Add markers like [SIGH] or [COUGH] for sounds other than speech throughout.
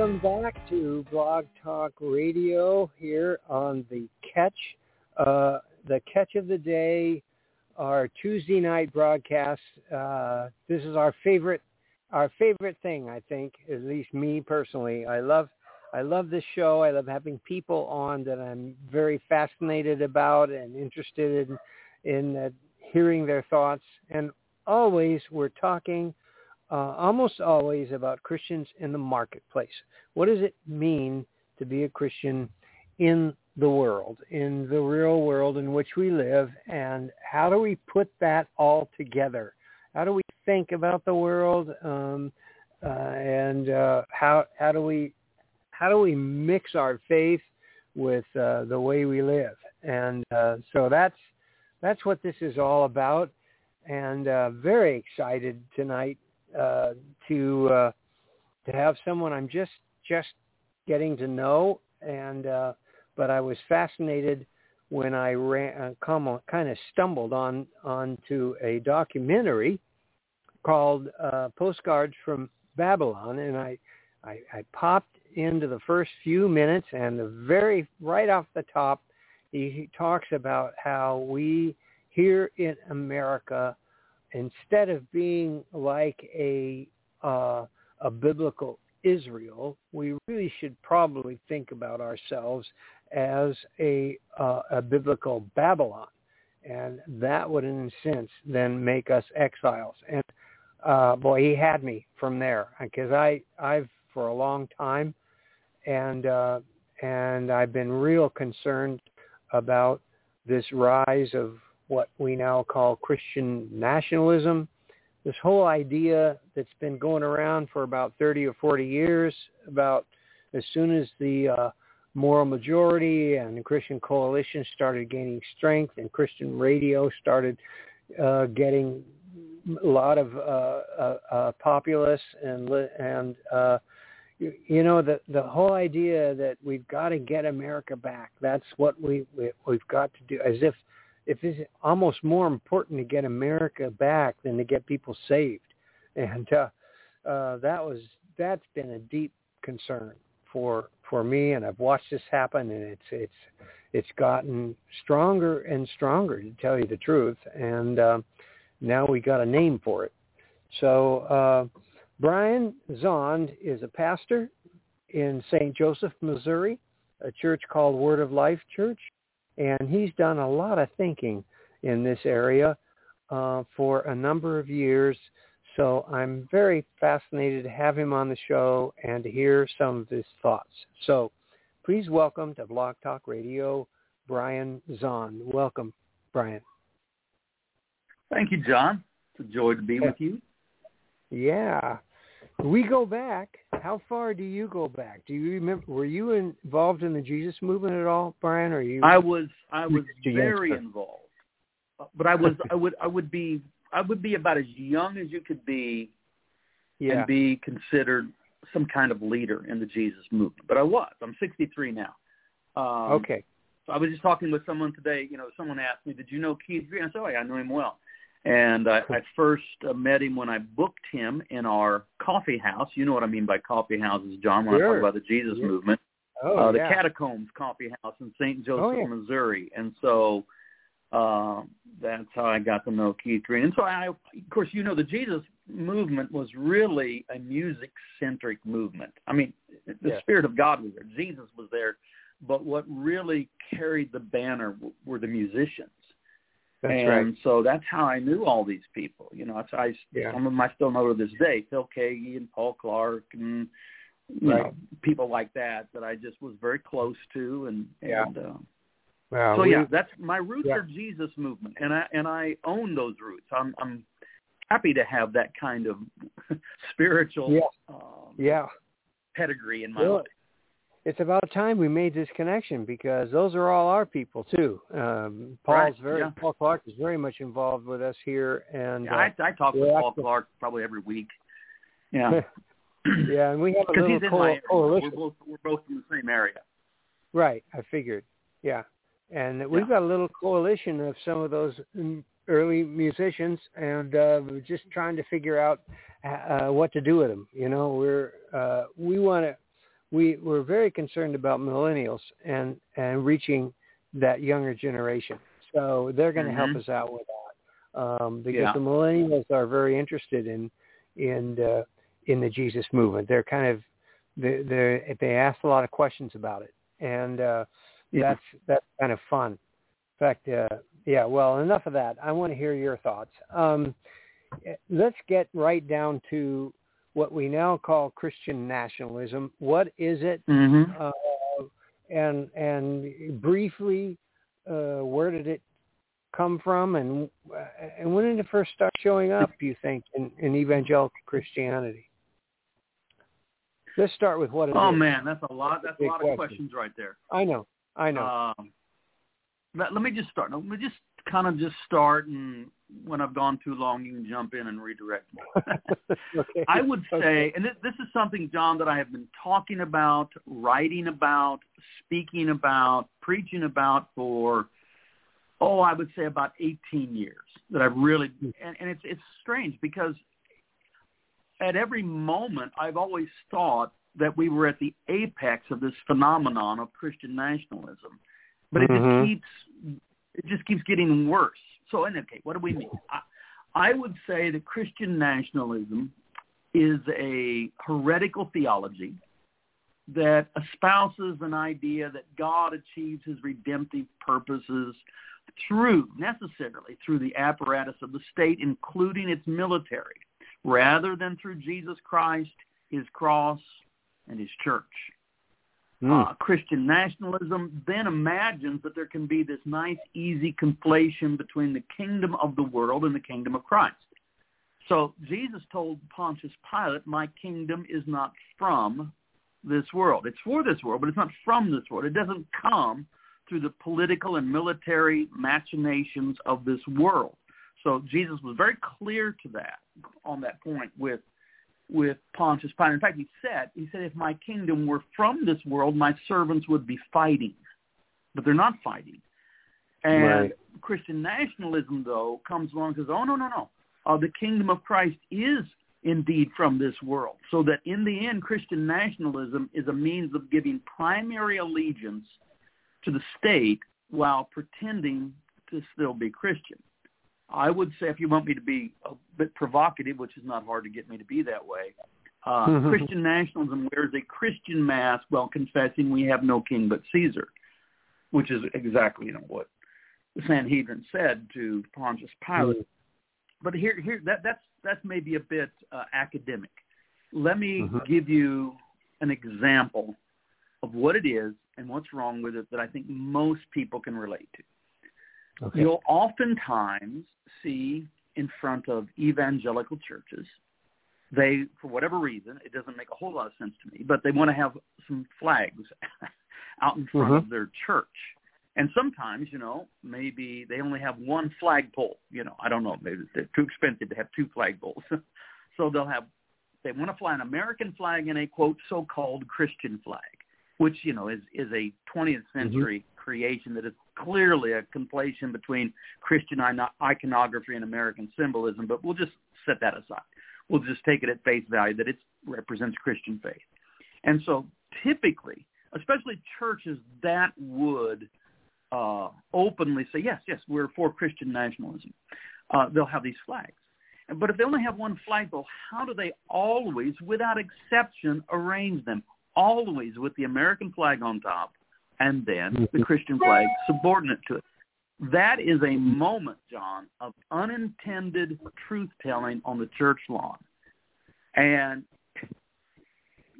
welcome back to Blog Talk Radio here on the Catch, uh, the Catch of the Day, our Tuesday night broadcast. Uh, this is our favorite, our favorite thing, I think, at least me personally. I love, I love this show. I love having people on that I'm very fascinated about and interested in, in uh, hearing their thoughts. And always we're talking uh, almost always about Christians in the marketplace. What does it mean to be a Christian in the world, in the real world in which we live, and how do we put that all together? How do we think about the world, um, uh, and uh, how how do we how do we mix our faith with uh, the way we live? And uh, so that's that's what this is all about, and uh, very excited tonight uh, to uh, to have someone I'm just just getting to know, and uh, but I was fascinated when I ran uh, kind of stumbled on onto a documentary called uh, Postcards from Babylon, and I, I I popped into the first few minutes, and the very right off the top, he, he talks about how we here in America instead of being like a uh, a biblical Israel, we really should probably think about ourselves as a uh, a biblical Babylon, and that would, in a sense, then make us exiles. And uh, boy, he had me from there because I I've for a long time, and uh, and I've been real concerned about this rise of what we now call Christian nationalism. This whole idea that's been going around for about 30 or 40 years about as soon as the uh, moral majority and the Christian coalition started gaining strength and Christian radio started uh, getting a lot of uh, uh, uh, populace and and uh, you, know the the whole idea that we've got to get America back. That's what we, we we've got to do. As if if it's almost more important to get America back than to get people saved, [LAUGHS] and uh, uh, that was that's been a deep concern for for me, and I've watched this happen, and it's it's it's gotten stronger and stronger to tell you the truth, and uh, now we got a name for it. So uh, Brian Zahnd is a pastor in St. Joseph, Missouri, a church called Word of Life Church and he's done a lot of thinking in this area uh, for a number of years. So I'm very fascinated to have him on the show and to hear some of his thoughts. So please welcome to Blog Talk Radio, Brian Zahnd. Welcome, Brian. Thank you, John. It's a joy to be Yeah. with you. Yeah. We go back. How far do you go back? Do you remember? Were you involved in the Jesus movement at all, Brian? Or are you? I was I was very involved, but I was I would I would be I would be about as young as you could be yeah. and be considered some kind of leader in the Jesus movement. But I was. I'm 63 now. Um, okay. So I was just talking with someone today. You know, someone asked me, "Did you know Keith Green?" I said, "Oh, yeah, I know him well." And I, I first uh, met him when I booked him in our coffee house. You know what I mean by coffee houses, John, when I talk about the Jesus Yeah. movement. Oh, uh, the yeah. Catacombs Coffee House in St. Joseph, Oh, yeah. Missouri. And so uh, that's how I got to know Keith Green. And so I, of course, you know, the Jesus movement was really a music-centric movement. I mean, the Yeah. Spirit of God was there. Jesus was there. But what really carried the banner w- were the musicians. That's and right. so that's how I knew all these people. You know, that's I Yeah. some of them I still know to this day. Phil Keaggy and Paul Clark and you Right. know people like that that I just was very close to and Yeah. and uh, Well, so we- yeah, that's my roots yeah. are Jesus movement, and I and I own those roots. I'm I'm happy to have that kind of [LAUGHS] spiritual Yeah. um, yeah. pedigree in my Well, life. It's about time we made this connection because those are all our people too. Um, Paul's Right, very yeah. Paul Clark is very much involved with us here, and Yeah, uh, I, I talk with Paul Clark probably every week. Yeah, [LAUGHS] yeah, and we have a [LAUGHS] little he's in co- my area. coalition. We're both we're both in the same area. Right, I figured. Yeah, and we've got a little coalition of some of those mm, early musicians, and uh, we're just trying to figure out uh, what to do with them. You know, we're uh, we want to we we're very concerned about millennials and and reaching that younger generation. So they're going to help Mhm. us out with that um, because Yeah. the millennials are very interested in in uh, in the Jesus movement. They're kind of they they they ask a lot of questions about it, and uh, Yeah. that's that's kind of fun. In fact, uh, yeah. Well, enough of that. I want to hear your thoughts. Um, let's get right down to what we now call Christian nationalism. What is it? Mm-hmm. Uh, and and briefly, uh, where did it come from, and uh, and when did it first start showing up? You think in, in evangelical Christianity? Let's start with what it is. Oh man, that's a lot. That's a Big lot question. of questions right there. I know, I know. Um, let, let me just start. Let me just kind of just start, and when I've gone too long, you can jump in and redirect me. okay. [LAUGHS] [LAUGHS] I would say, Okay. and this, this is something, John, that I have been talking about, writing about, speaking about, preaching about for, oh, I would say about 18 years that I've really, and, and it's it's strange because at every moment I've always thought that we were at the apex of this phenomenon of Christian nationalism, but it Mhm. just keeps it just keeps getting worse. So, okay, what do we mean? I, I would say that Christian nationalism is a heretical theology that espouses an idea that God achieves his redemptive purposes through, necessarily, through the apparatus of the state, including its military, rather than through Jesus Christ, his cross, and his church. Hmm. Uh, Christian nationalism then imagines that there can be this nice, easy conflation between the kingdom of the world and the kingdom of Christ. So Jesus told Pontius Pilate, my kingdom is not from this world. It's for this world, but it's not from this world. It doesn't come through the political and military machinations of this world. So Jesus was very clear to that on that point with with Pontius Pilate. In fact, he said, he said, if my kingdom were from this world, my servants would be fighting, but they're not fighting. And Right. Christian nationalism, though, comes along and says, oh, no, no, no. Uh, the kingdom of Christ is indeed from this world. So that in the end, Christian nationalism is a means of giving primary allegiance to the state while pretending to still be Christian. I would say, if you want me to be a bit provocative, which is not hard to get me to be that way, uh, Mhm. Christian nationalism wears a Christian mask while confessing we have no king but Caesar, which is exactly you know what the Sanhedrin said to Pontius Pilate. Mhm. But here, here that that's that's maybe a bit uh, academic. Let me Mhm. give you an example of what it is and what's wrong with it that I think most people can relate to. Okay. You'll oftentimes see in front of evangelical churches, they, for whatever reason, it doesn't make a whole lot of sense to me, but they want to have some flags [LAUGHS] out in front Mhm. of their church. And sometimes, you know, maybe they only have one flagpole. You know, I don't know. Maybe they're too expensive to have two flagpoles. [LAUGHS] so they'll have, they want to fly an American flag and a, quote, so-called Christian flag, which, you know, is, is a 20th century creation that is clearly a conflation between Christian iconography and American symbolism, but we'll just set that aside. We'll just take it at face value that it represents Christian faith. And so typically, especially churches that would uh, openly say, yes, yes, we're for Christian nationalism, uh, they'll have these flags. But if they only have one flag, though, how do they always, without exception, arrange them? Always with the American flag on top and then the Christian flag subordinate to it. That is a moment, John, of unintended truth telling on the church lawn. And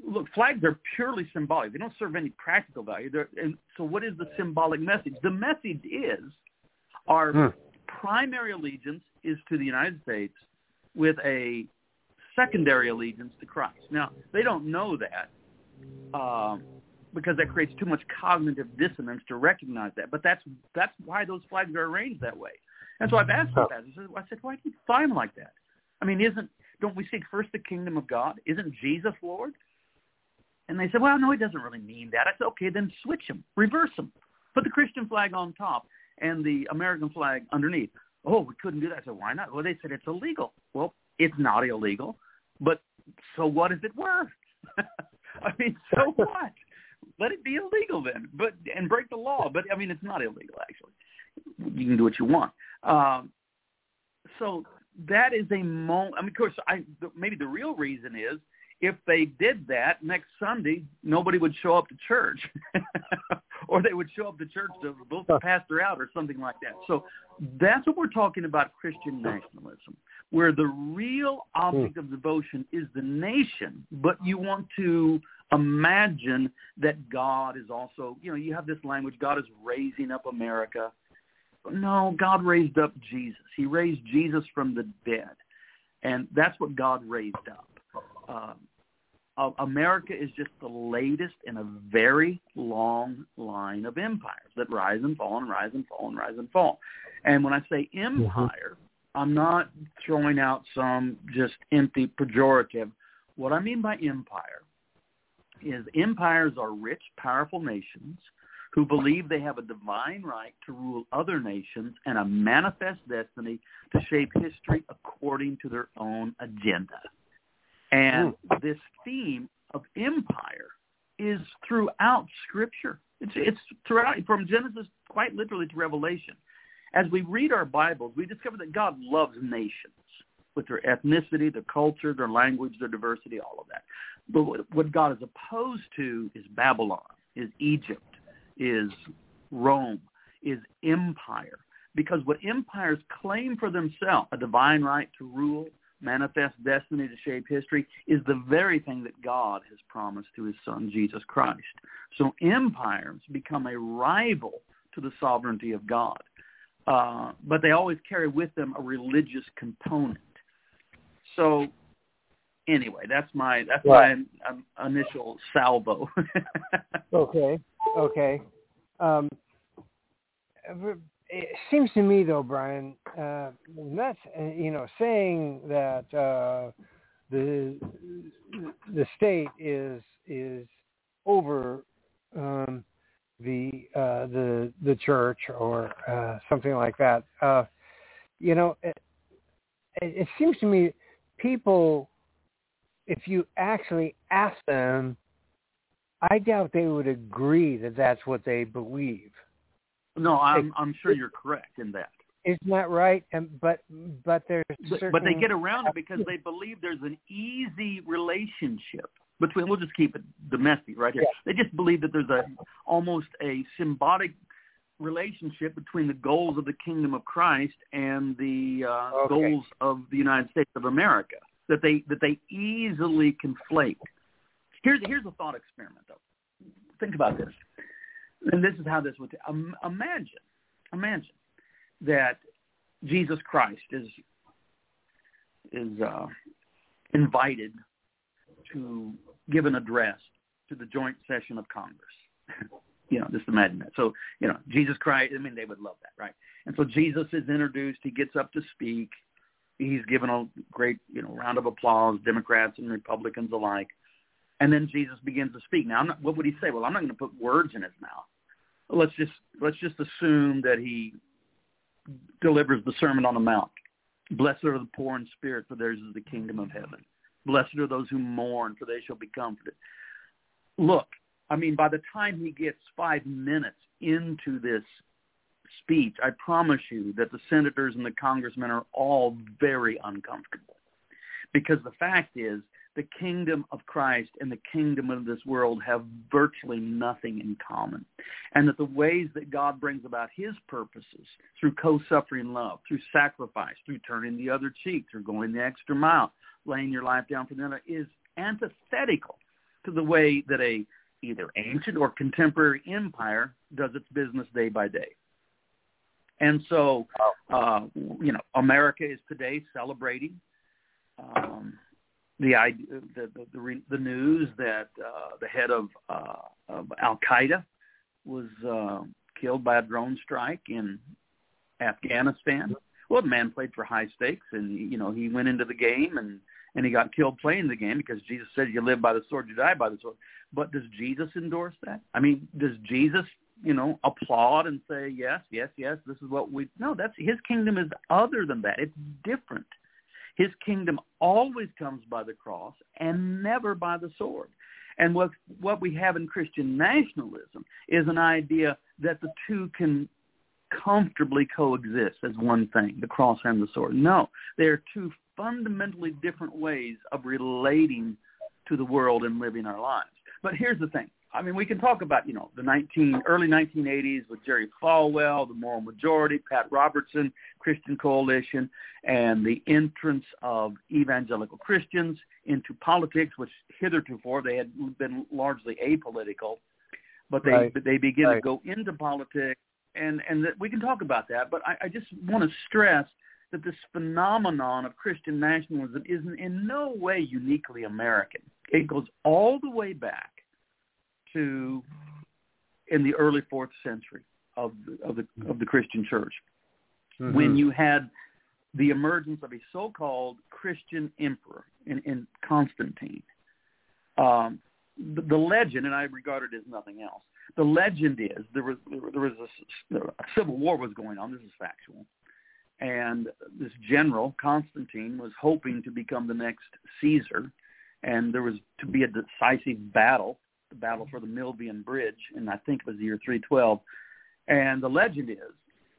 look, flags are purely symbolic. They don't serve any practical value. They're, and so what is the symbolic message? The message is our Hmm. primary allegiance is to the United States with a secondary allegiance to Christ. Now, they don't know that um, because that creates too much cognitive dissonance to recognize that. But that's that's why those flags are arranged that way. And so I've asked them that. I said, I said, why do you fly them like that? I mean, isn't don't we seek first the kingdom of God? Isn't Jesus Lord? And they said, well, no, he doesn't really mean that. I said, okay, then switch them, reverse them, put the Christian flag on top and the American flag underneath. Oh, we couldn't do that. I said, why not? Well, they said it's illegal. Well, it's not illegal, but so what if it were? [LAUGHS] I mean, so [LAUGHS] what? Let it be illegal then, but and break the law. But I mean, it's not illegal actually. You can do what you want. Um, so that is a moment. I mean, of course, I maybe the real reason is if they did that next Sunday, nobody would show up to church, [LAUGHS] or they would show up to church to vote the pastor out, or something like that. So that's what we're talking about: Christian nationalism, where the real object of devotion is the nation, but you want to imagine that God is also, you know, you have this language: God is raising up America. No, God raised up Jesus. He raised Jesus from the dead, and that's what God raised up. Um, uh, America is just the latest in a very long line of empires that rise and fall and rise and fall and rise and fall. And when I say empire, I'm not throwing out some just empty pejorative. What I mean by empire is empires are rich, powerful nations who believe they have a divine right to rule other nations and a manifest destiny to shape history according to their own agenda. And hmm. this theme of empire is throughout Scripture. It's, it's throughout, from Genesis quite literally to Revelation. As we read our Bibles, we discover that God loves nations with their ethnicity, their culture, their language, their diversity, all of that. But what God is opposed to is Babylon, is Egypt, is Rome, is empire. Because what empires claim for themselves, a divine right to rule, manifest destiny to shape history, is the very thing that God has promised to his son, Jesus Christ. So empires become a rival to the sovereignty of God. Uh, but they always carry with them a religious component. So anyway, that's my that's Right. my um, initial salvo. [LAUGHS] Okay. Okay. Um, it seems to me, though, Brian, uh, that's uh, you know saying that uh, the the state is is over um, the uh, the the church or uh, something like that. Uh, you know, it, it it seems to me people, if you actually ask them I doubt they would agree that that's what they believe. No, I'm I'm sure you're correct in that. Isn't that right? And but but there's But, certain, but they get around it because they believe there's an easy relationship between. We'll just keep it domestic right here. They just believe that there's a almost a symbiotic relationship between the goals of the kingdom of Christ and the uh, Okay. goals of the United States of America. That they that they easily conflate. Here's here's a thought experiment though. Think about this, and this is how this would. Um, imagine, imagine that Jesus Christ is is uh, invited to give an address to the joint session of Congress. [LAUGHS] you know, just imagine that. So, you know, Jesus Christ, I mean, they would love that, right? And so Jesus is introduced. He gets up to speak. He's given a great, you know, round of applause, Democrats and Republicans alike. And then Jesus begins to speak. Now, not, what would he say? Well, I'm not going to put words in his mouth. Let's just let's just assume that he delivers the Sermon on the Mount. Blessed are the poor in spirit, for theirs is the kingdom of heaven. Blessed are those who mourn, for they shall be comforted. Look, I mean, by the time he gets five minutes into this speech, I promise you that the senators and the congressmen are all very uncomfortable. Because the fact is, the kingdom of Christ and the kingdom of this world have virtually nothing in common. And that the ways that God brings about his purposes through co-suffering love, through sacrifice, through turning the other cheek, through going the extra mile, laying your life down for the other, is antithetical to the way that a either ancient or contemporary empire does its business day by day. And so, uh, you know, America is today celebrating um, the, the, the, the, news that uh, the head of, uh, of Al-Qaeda was uh, killed by a drone strike in Afghanistan. Well, the man played for high stakes, and you know he went into the game and and he got killed playing the game because Jesus said, "You live by the sword, you die by the sword." But does Jesus endorse that? I mean, does Jesus, you know, applaud and say, "Yes, yes, yes, this is what we"? No, that's his kingdom is other than that. It's different. His kingdom always comes by the cross and never by the sword. And what what we have in Christian nationalism is an idea that the two can comfortably coexist as one thing, the cross and the sword. No, they are two fundamentally different ways of relating to the world and living our lives. But here's the thing. I mean, we can talk about, you know, the 19 early 1980s with Jerry Falwell, the Moral Majority, Pat Robertson, Christian Coalition, and the entrance of evangelical Christians into politics, which hitherto they had been largely apolitical, but they right. they begin right. to go into politics, and and that we can talk about that. But I, I just want to stress that this phenomenon of Christian nationalism isn't in no way uniquely American. It goes all the way back to in the early fourth century of the, of the of the Christian Church, mm-hmm. when you had the emergence of a so-called Christian emperor in, in Constantine. Um, the, the legend, and I regard it as nothing else. The legend is there was there was a, a civil war was going on. This is factual, and this general Constantine was hoping to become the next Caesar, and there was to be a decisive battle the battle for the Milvian Bridge, and I think it was the year 312. And the legend is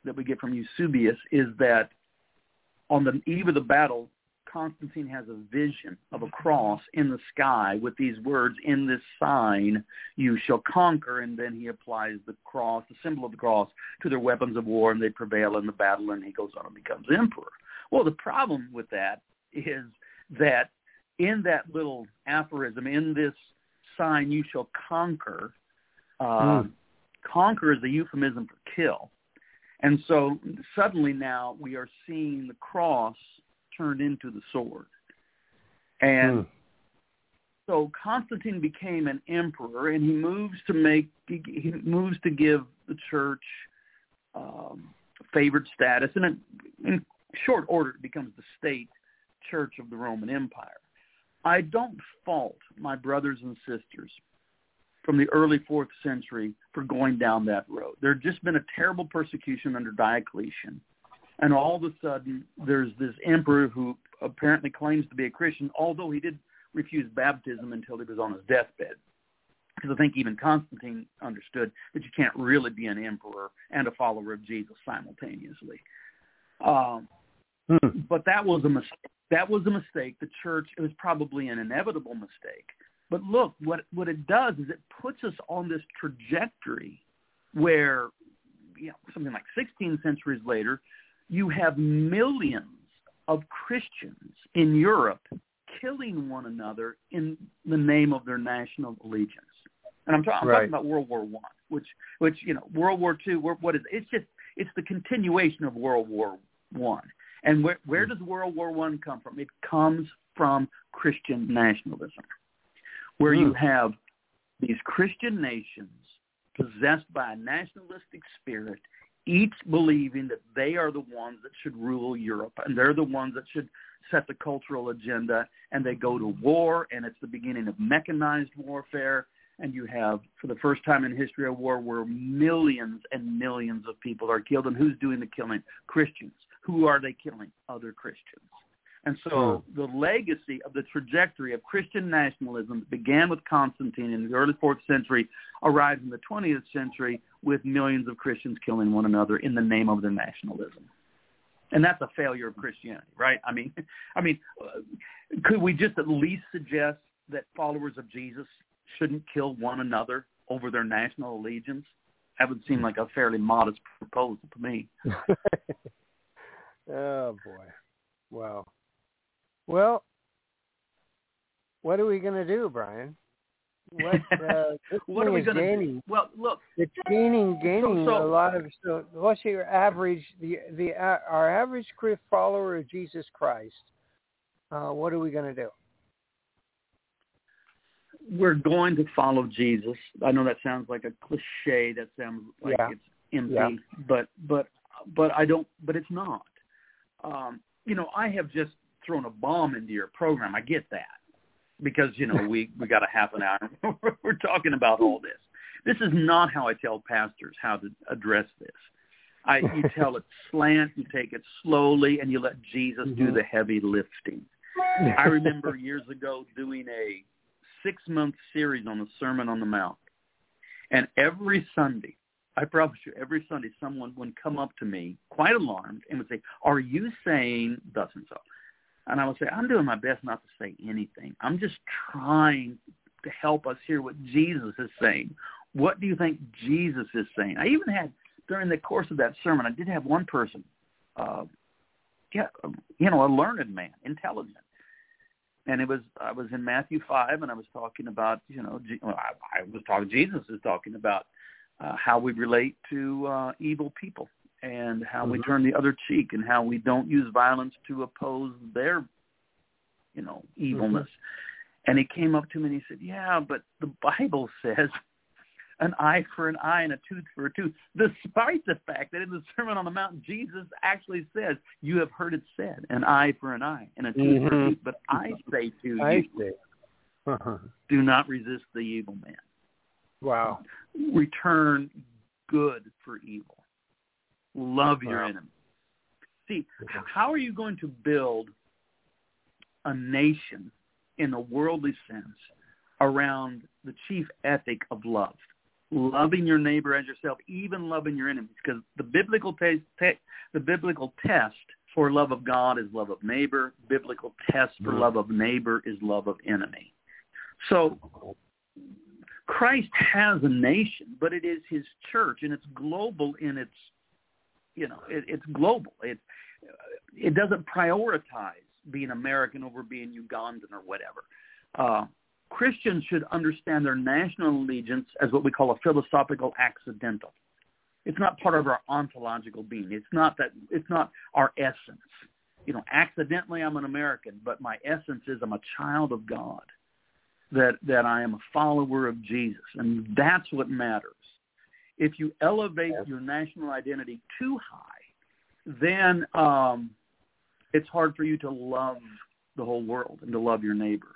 that we get from Eusebius is that on the eve of the battle, Constantine has a vision of a cross in the sky with these words, in this sign you shall conquer, and then he applies the cross, the symbol of the cross, to their weapons of war, and they prevail in the battle, and he goes on and becomes emperor. Well, the problem with that is that in that little aphorism, in this sign you shall conquer. Uh, mm. Conquer is a euphemism for kill. And so suddenly now we are seeing the cross turned into the sword. And mm. so Constantine became an emperor, and he moves to make he, moves to give the church um, favored status, and in short order it becomes the state church of the Roman Empire. I don't fault my brothers and sisters from the early fourth century for going down that road. There had just been a terrible persecution under Diocletian. And all of a sudden, there's this emperor who apparently claims to be a Christian, although he did refuse baptism until he was on his deathbed. Because I think even Constantine understood that you can't really be an emperor and a follower of Jesus simultaneously. Um, hmm. But that was a mistake. That was a mistake. The church, it was probably an inevitable mistake. But look, what, what it does is it puts us on this trajectory where, you know, something like 16 centuries later, you have millions of Christians in Europe killing one another in the name of their national allegiance. And I'm, ta- I'm right. talking about World War One, which, which you know, World War Two. What is it's just it's the continuation of World War One. And where, where does World War One come from? It comes from Christian nationalism, where you hmm. have these Christian nations possessed by a nationalistic spirit, each believing that they are the ones that should rule Europe and they're the ones that should set the cultural agenda. And they go to war, and it's the beginning of mechanized warfare. And you have, for the first time in history, a war where millions and millions of people are killed. And who's doing the killing? Christians who are they killing? Other Christians. And so hmm. the legacy of the trajectory of Christian nationalism that began with Constantine in the early 4th century arrives in the 20th century with millions of Christians killing one another in the name of their nationalism. And that's a failure of Christianity, right? I mean, [LAUGHS] I mean, uh, could we just at least suggest that followers of Jesus shouldn't kill one another over their national allegiance? That would seem like a fairly modest proposal to me. [LAUGHS] Oh boy. Wow. Well, what are we going to do, Brian? what [LAUGHS] uh, what are we going to do? Well, look, it's gaining gaining so, a lot of. So what's your average? The the uh, our average follower of Jesus Christ. Uh, what are we going to do? We're going to follow Jesus. I know that sounds like a cliche. That sounds like yeah. it's empty, yeah. but but but I don't. But it's not. Um, you know, I have just thrown a bomb into your program. I get that because you know [LAUGHS] we we got a half an hour. [LAUGHS] We're talking about all this. This is not how I tell pastors how to address this. I you [LAUGHS] tell it slant, you take it slowly, and you let Jesus mm-hmm. do the heavy lifting. I remember years ago doing a six month series on the Sermon on the Mount, and every Sunday. I promise you, every Sunday someone would come up to me, quite alarmed, and would say, "Are you saying thus and so?" And I would say, I'm doing my best not to say anything. I'm just trying to help us hear what Jesus is saying. What do you think Jesus is saying? I even had, during the course of that sermon, I did have one person, uh, yeah, you know, a learned man, intelligent. And it was, I was in Matthew 5 and I was talking about, you know, I, I was talking, Jesus is talking about uh, how we relate to uh, evil people and how mm-hmm. we turn the other cheek and how we don't use violence to oppose their, you know, evilness. Mm-hmm. And he came up to me and he said, yeah, but the Bible [LAUGHS] says an eye for an eye and a tooth for a tooth, despite the fact that in the Sermon on the Mount, Jesus actually says, you have heard it said, an eye for an eye and a tooth mm-hmm. for a tooth. But I say to I you, say. Uh-huh. [LAUGHS] do not resist the evil man. Wow. Return good for evil. Love your enemy. See, how are you going to build a nation in the worldly sense around the chief ethic of love? Loving your neighbor as yourself, even loving your enemies, because the biblical te- te- the biblical test for love of God is love of neighbor. Biblical test for mm-hmm. love of neighbor is love of enemy. So Christ has a nation, but it is his church, and it's global in its you know, it, it's global. It it doesn't prioritize being American over being Ugandan or whatever. Uh, Christians should understand their national allegiance as what we call a philosophical accidental. It's not part of our ontological being. It's not that. It's not our essence. You know, accidentally I'm an American, but my essence is I'm a child of God. That that I am a follower of Jesus, and that's what matters. If you elevate yes. your national identity too high, then um, it's hard for you to love the whole world and to love your neighbor.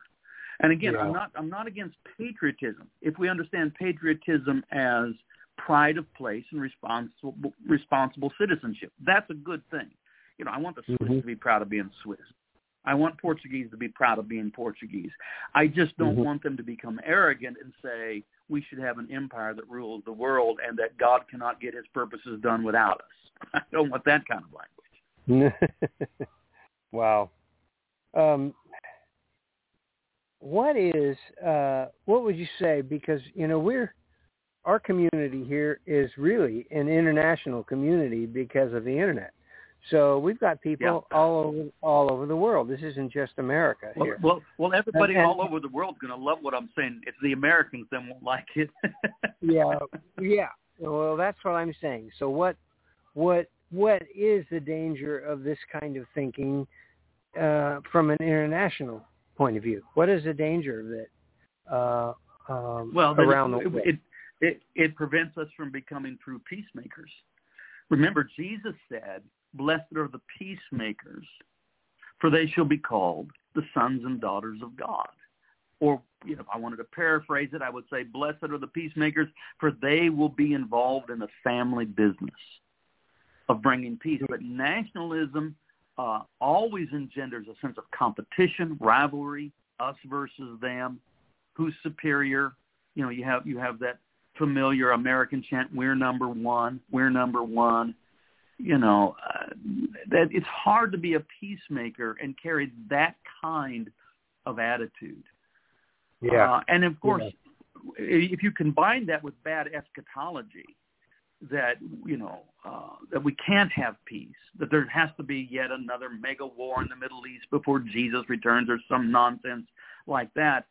And again, yeah. I'm not I'm not against patriotism. If we understand patriotism as pride of place and responsible responsible citizenship, that's a good thing. You know, I want the Swiss mm-hmm. to be proud of being Swiss. I want Portuguese to be proud of being Portuguese. I just don't mm-hmm. want them to become arrogant and say we should have an empire that rules the world and that God cannot get his purposes done without us. [LAUGHS] I don't want that kind of language. [LAUGHS] wow. Um, what is uh, what would you say? Because you know we're our community here is really an international community because of the internet. So we've got people yeah. all over all over the world. This isn't just America well, here. Well, well, everybody and, all over the world is going to love what I'm saying. It's the Americans that won't like it. [LAUGHS] yeah, yeah. Well, that's what I'm saying. So what, what, what is the danger of this kind of thinking uh, from an international point of view? What is the danger of it uh, um, well, around it, the world? It, it, it prevents us from becoming true peacemakers. Remember, Jesus said Blessed are the peacemakers, for they shall be called the sons and daughters of God. Or, you know, if I wanted to paraphrase it, I would say, blessed are the peacemakers, for they will be involved in the family business of bringing peace. But nationalism uh, always engenders a sense of competition, rivalry, us versus them, who's superior. You know, you have you have that familiar American chant, "We're number one, we're number one." You know, uh, that it's hard to be a peacemaker and carry that kind of attitude. Yeah. Uh, and of course, yeah. if you combine that with bad eschatology, that you know uh, that we can't have peace, that there has to be yet another mega war in the Middle East before Jesus returns, or some nonsense like that,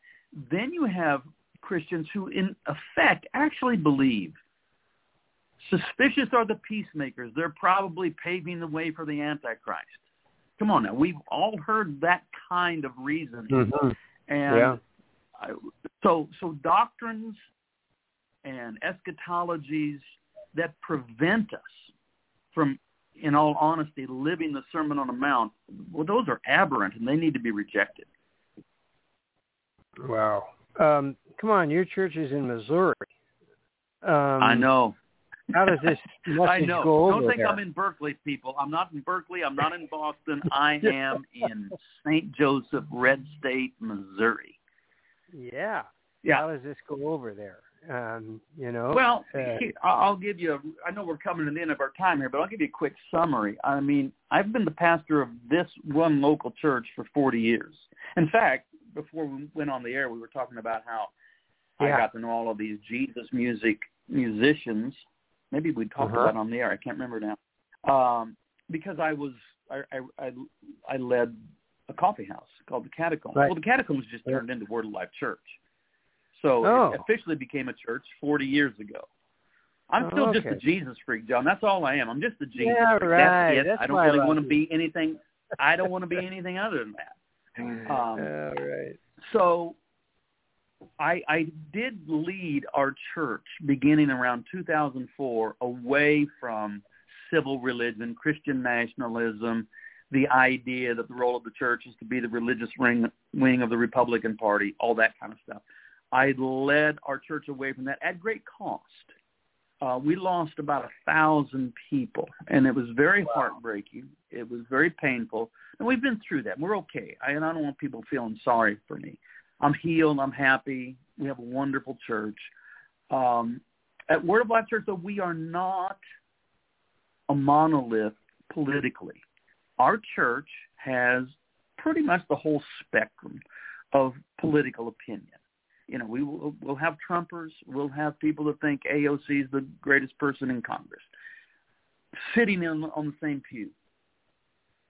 then you have Christians who, in effect, actually believe. Suspicious are the peacemakers. They're probably paving the way for the Antichrist. Come on now, we've all heard that kind of reason, Mm-hmm. and Yeah. I, so so doctrines and eschatologies that prevent us from, in all honesty, living the Sermon on the Mount. Well, those are aberrant, and they need to be rejected. Wow. Um, come on, your church is in Missouri. Um, I know. How does this [LAUGHS] message I know. go Don't think there? I'm in Berkeley, people. I'm not in Berkeley. I'm not in Boston. [LAUGHS] I am in St. Joseph, Red State, Missouri. Yeah. Yeah. How does this go over there? Um, you know. Well, uh, I'll give you. A, I know we're coming to the end of our time here, but I'll give you a quick summary. I mean, I've been the pastor of this one local church for 40 years. In fact, before we went on the air, we were talking about how Yeah. I got to know all of these Jesus music musicians. Maybe we talked Uh-huh. about it on the air. I can't remember now. Um, because I was I, I I I led a coffee house called the Catacombs. Right. Well, the Catacombs just turned into Word of Life Church. So Oh. it officially became a church 40 years ago. I'm Oh, still just a. Jesus freak, John. That's all I am. I'm just a Jesus Yeah, freak. right. That's it. That's I don't I really want to be anything. I don't want to be anything other than that. [LAUGHS] Um, all right. so I, I did lead our church beginning around 2004 away from civil religion, Christian nationalism, the idea that the role of the church is to be the religious wing, wing of the Republican Party, all that kind of stuff. I led our church away from that at great cost. Uh, we lost about a thousand people, and it was very heartbreaking. It was very painful, and we've been through that. We're okay, I, and I don't want people feeling sorry for me. I'm healed. I'm happy. We have a wonderful church. Um, at Word of Life Church, though, we are not a monolith politically. Our church has pretty much the whole spectrum of political opinion. You know, we will we'll have Trumpers. We'll have people that think AOC is the greatest person in Congress, sitting in on the same pew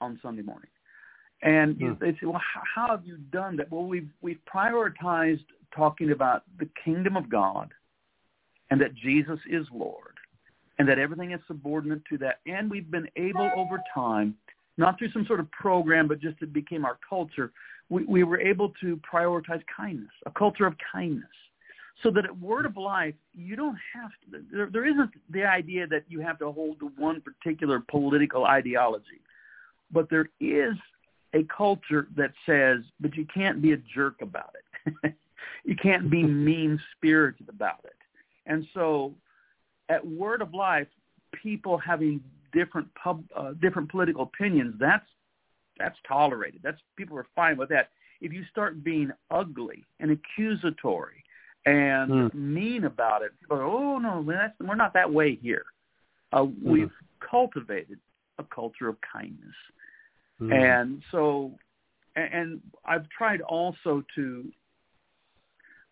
on Sunday morning. And hmm. you, they say, well, how, how have you done that? Well, we've we've prioritized talking about the kingdom of God, and that Jesus is Lord, and that everything is subordinate to that. And we've been able over time, not through some sort of program, but just it became our culture. We, we were able to prioritize kindness, a culture of kindness, so that at Word of Life, you don't have to. There, there isn't the idea that you have to hold to one particular political ideology, but there is a culture that says, but you can't be a jerk about it. [LAUGHS] you can't be mean spirited about it. And so at Word of Life, people having different pub, uh, different political opinions, that's that's tolerated. That's people are fine with that. If you start being ugly and accusatory and mean about it, people are, oh no, that's, we're not that way here. Uh, We've cultivated a culture of kindness. Mm-hmm. And so, and- and I've tried also to,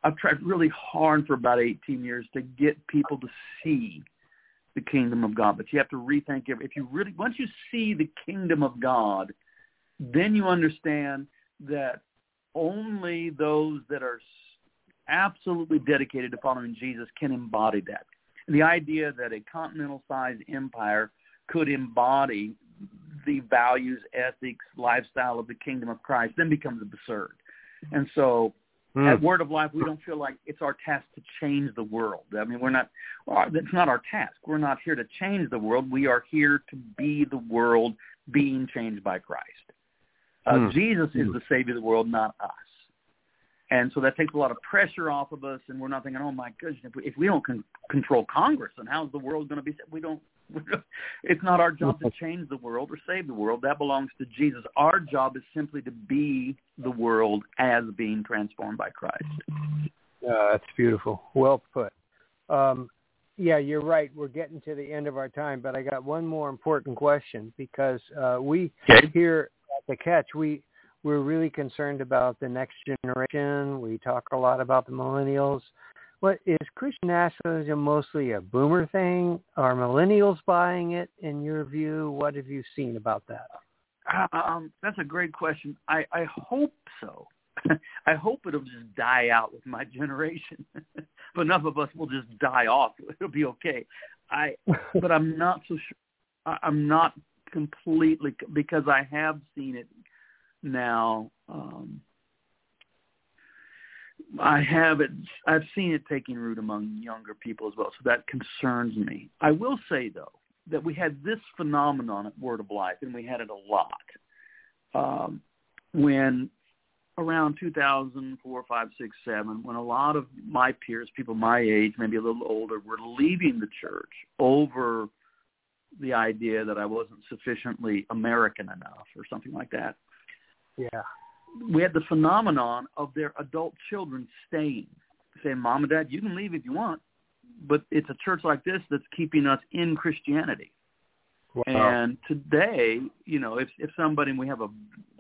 I've tried really hard for about 18 years to get people to see the kingdom of God. But you have to rethink it. If you really, once you see the kingdom of God, then you understand that only those that are absolutely dedicated to following Jesus can embody that. The idea that a continental-sized empire could embody the values, ethics, lifestyle of the kingdom of Christ then becomes absurd. And so Hmm. at Word of Life, we don't feel like it's our task to change the world. I mean, we're not, that's not our task. We're not here to change the world. We are here to be the world being changed by Christ. Uh, Hmm. Jesus is the Savior of the world, not us. And so that takes a lot of pressure off of us, and we're not thinking, oh my goodness, if we, if we don't con- control Congress, then how's the world going to be? We don't. [LAUGHS] We don't it's not our job to change the world or save the world. That belongs to Jesus. Our job is simply to be the world as being transformed by Christ. Uh, that's beautiful. Well put. Um, yeah, you're right. We're getting to the end of our time, but I got one more important question because uh, we Okay. here at the Catch, we we're really concerned about the next generation. We talk a lot about the millennials. What is Christian nationalism mostly a boomer thing? Are millennials buying it? In your view, what have you seen about that? Um, that's a great question. I, I hope so. [LAUGHS] I hope it'll just die out with my generation. [LAUGHS] but enough of us will just die off. [LAUGHS] It'll be okay. I, but I'm not so sure. I'm not completely because I have seen it now. Um, I have it. I've seen it taking root among younger people as well, so that concerns me. I will say though that we had this phenomenon at Word of Life, and we had it a lot um, when around 2004, 5, 6, 7, when a lot of my peers, people my age, maybe a little older, were leaving the church over the idea that I wasn't sufficiently American enough or something like that. Yeah. We had the phenomenon of their adult children staying, saying, Mom and Dad, you can leave if you want, but it's a church like this that's keeping us in Christianity. Wow. And today, you know, if if somebody and we have a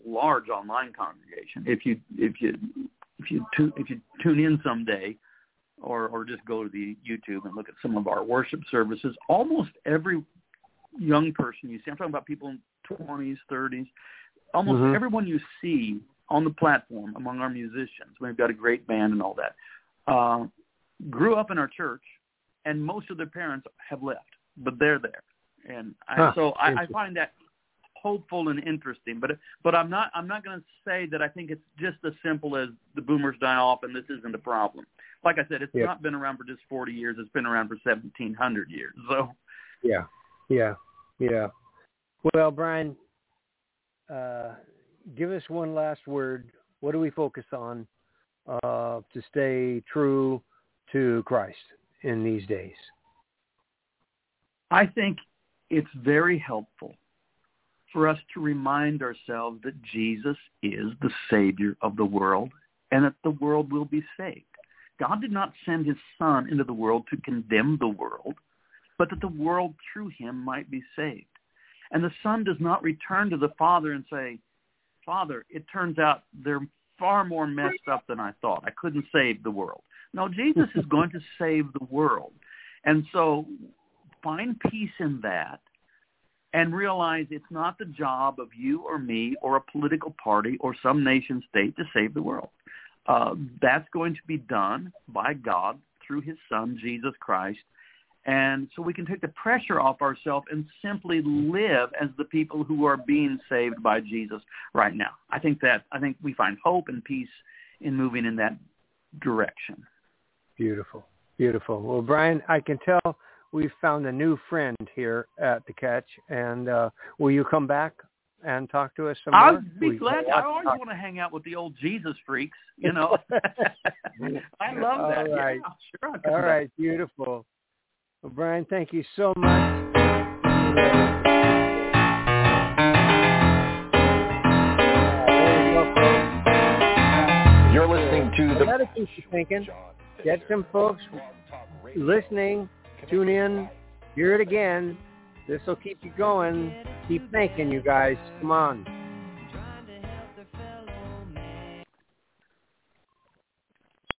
large online congregation, if you if you if you tu- if you tune in someday, or or just go to the YouTube and look at some of our worship services, almost every young person you see, I'm talking about people in 20s, 30s, almost Mhm. everyone you see on the platform among our musicians, we've got a great band and all that, uh, grew up in our church, and most of their parents have left, but they're there, and I, Huh. so I, I find that hopeful and interesting. But but I'm not I'm not going to say that I think it's just as simple as the boomers die off and this isn't a problem. Like I said, it's Yeah. not been around for just 40 years. It's been around for 1700 years. So Yeah, yeah, yeah. Well, Brian, give us one last word. What do we focus on uh, to stay true to Christ in these days? I think it's very helpful for us to remind ourselves that Jesus is the Savior of the world and that the world will be saved. God did not send his Son into the world to condemn the world, but that the world through him might be saved. And the Son does not return to the Father and say, Father, it turns out they're far more messed up than I thought. I couldn't save the world. No, Jesus is going to save the world. And so find peace in that and realize it's not the job of you or me or a political party or some nation state to save the world. Uh, that's going to be done by God through his son, Jesus Christ. And so we can take the pressure off ourselves and simply live as the people who are being saved by Jesus right now. I think that I think we find hope and peace in moving in that direction. Beautiful, beautiful. Well, Brian, I can tell we've found a new friend here at the Catch, and uh, will you come back and talk to us some more? I'd be We- glad. I always want to hang out with the old Jesus freaks. You know, [LAUGHS] [LAUGHS] I love that. All right. Yeah, sure. I'll come All back. right, beautiful. Well, Brian, thank you so much. There you go, folks. You're listening to the Let it keep you thinking. Get some folks listening. Tune in. Hear it again. This will keep you going. Keep thinking, you guys. Come on.